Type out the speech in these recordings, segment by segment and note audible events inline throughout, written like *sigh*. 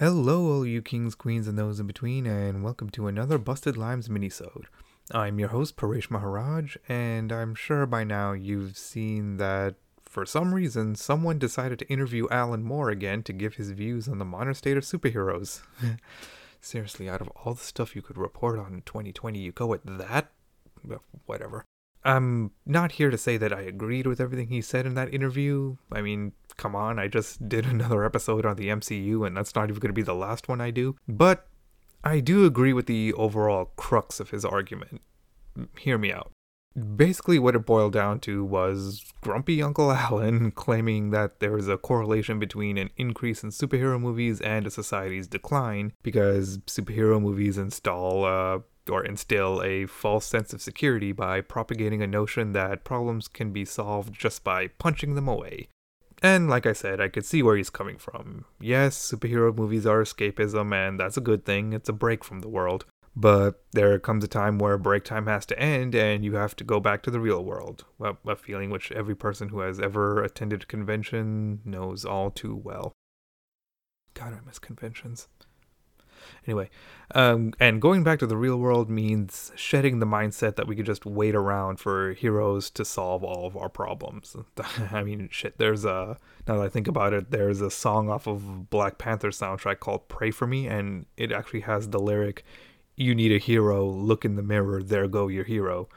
Hello, all you kings, queens, and those in between, and welcome to another Busted Limes minisode. I'm your host, Paresh Maharaj, and I'm sure by now you've seen that for some reason someone decided to interview Alan Moore again to give his views on the modern state of superheroes. *laughs* Seriously, out of all the stuff you could report on in 2020, you go with that? Whatever. I'm not here to say that I agreed with everything he said in that interview. I mean, come on, I just did *laughs* another episode on the MCU, and that's not even going to be the last one I do. But I do agree with the overall crux of his argument. Hear me out. Basically, what it boiled down to was grumpy Uncle *laughs* Alan claiming that there is a correlation between an increase in superhero movies and a society's decline because superhero movies install uh, or instill a false sense of security by propagating a notion that problems can be solved just by punching them away. And like I said, I could see where he's coming from. Yes, superhero movies are escapism, and that's a good thing. It's a break from the world. But there comes a time where break time has to end and you have to go back to the real world. A, a feeling which every person who has ever attended a convention knows all too well. God, I miss conventions. Anyway, um, and going back to the real world means shedding the mindset that we could just wait around for heroes to solve all of our problems. *laughs* I mean, shit, there's a, now that I think about it, there's a song off of Black Panther soundtrack called Pray For Me, and it actually has the lyric, You need a hero, look in the mirror, there go your hero.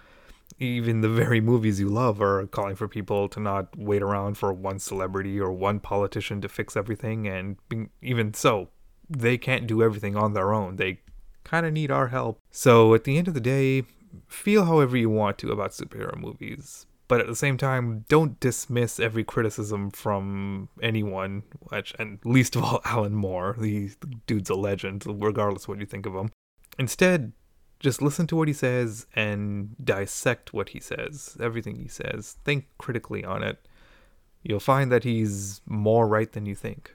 Even the very movies you love are calling for people to not wait around for one celebrity or one politician to fix everything, and even so, they can't do everything on their own. They kind of need our help. So at the end of the day, feel however you want to about superhero movies. But at the same time, don't dismiss every criticism from anyone, which, and least of all *laughs* Alan Moore. The, dude's a legend, regardless what you think of him. Instead, just listen to what he says and dissect what he says, everything he says. Think critically on it. You'll find that he's more right than you think.